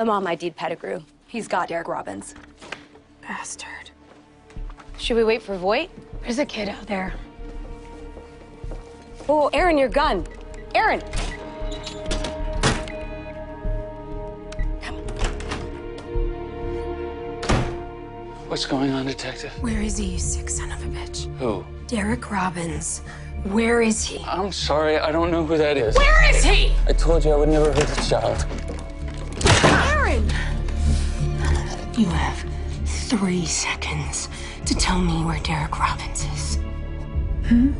The mom ID'd Pettigrew. He's got Derek Robbins. Bastard. Should we wait for Voight? There's a kid out there. Oh, Erin, your gun. Erin! What's going on, Detective? Where is he, you sick son of a bitch? Who? Derek Robbins. Where is he? I'm sorry, I don't know who that is. Where is he? I told you I would never hurt the child. You have three seconds to tell me where Derek Robbins is. Hmm?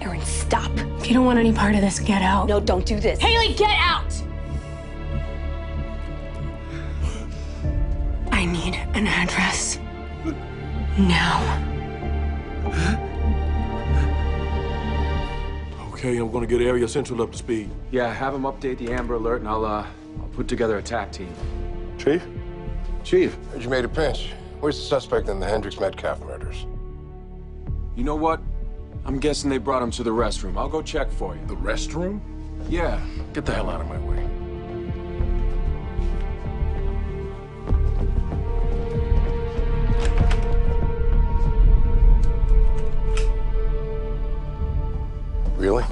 Erin, stop. If you don't want any part of this, get out. No, don't do this. Haley, get out! I need an address. Now. Okay, I'm gonna get Area Central up to speed. Yeah, have them update the Amber Alert, and I'll uh, I'll put together a TAC team. Chief? Chief, Heard you made a pinch. Where's the suspect in the Hendricks Metcalf murders? you know what? I'm guessing they brought him to the restroom. I'll go check for you. The restroom? Yeah. Get the hell out of my way. Really?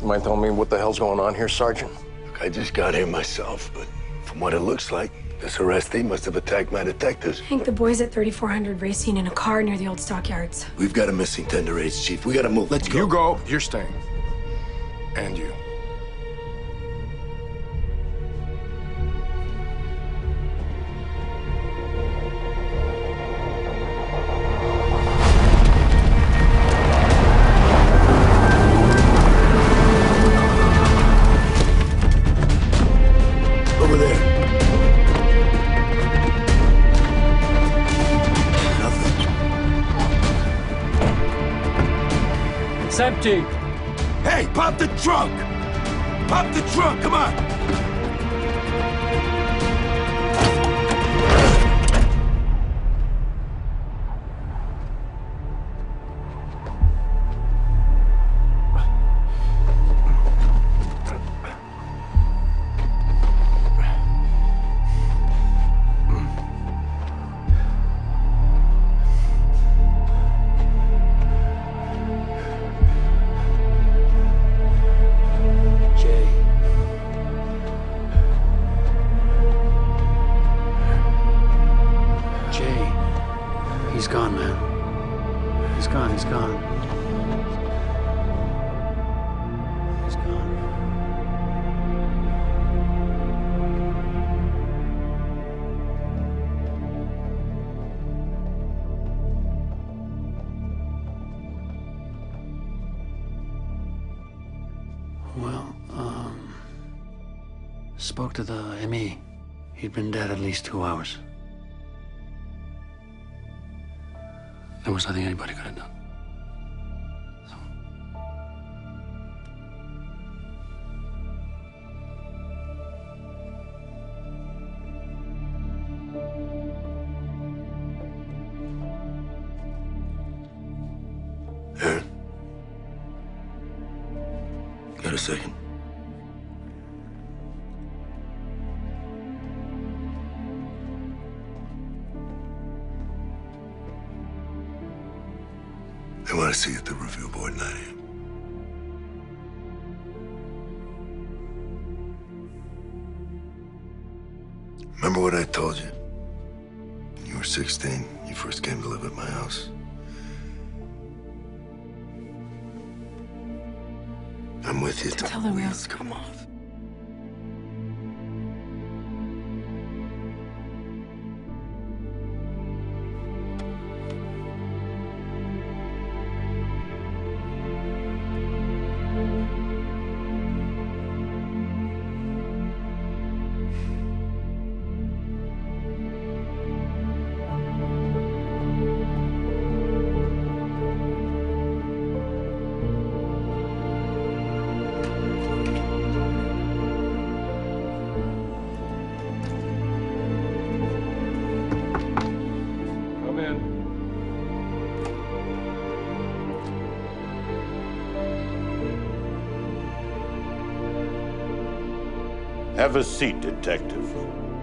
You mind telling me what the hell's going on here, Sergeant? Look, I just got here myself, but from what it looks like, this arrestee must have attacked my detectives. I think the boys at 3400 Racine in a car near the old stockyards. We've got a missing tender age, Chief. We gotta move. Let's go. You go. You're staying. And you. Empty. Hey, pop the trunk! Pop the trunk, come on! He's gone, he's gone. Well, um. Spoke to the ME. He'd been dead at least two hours. There was nothing anybody could have done. A second? I want to see you at the review board at 9 a.m. Remember what I told you? You were 16, you first came to live at my house. I'm with you Tell the wheels come off. Have a seat, Detective.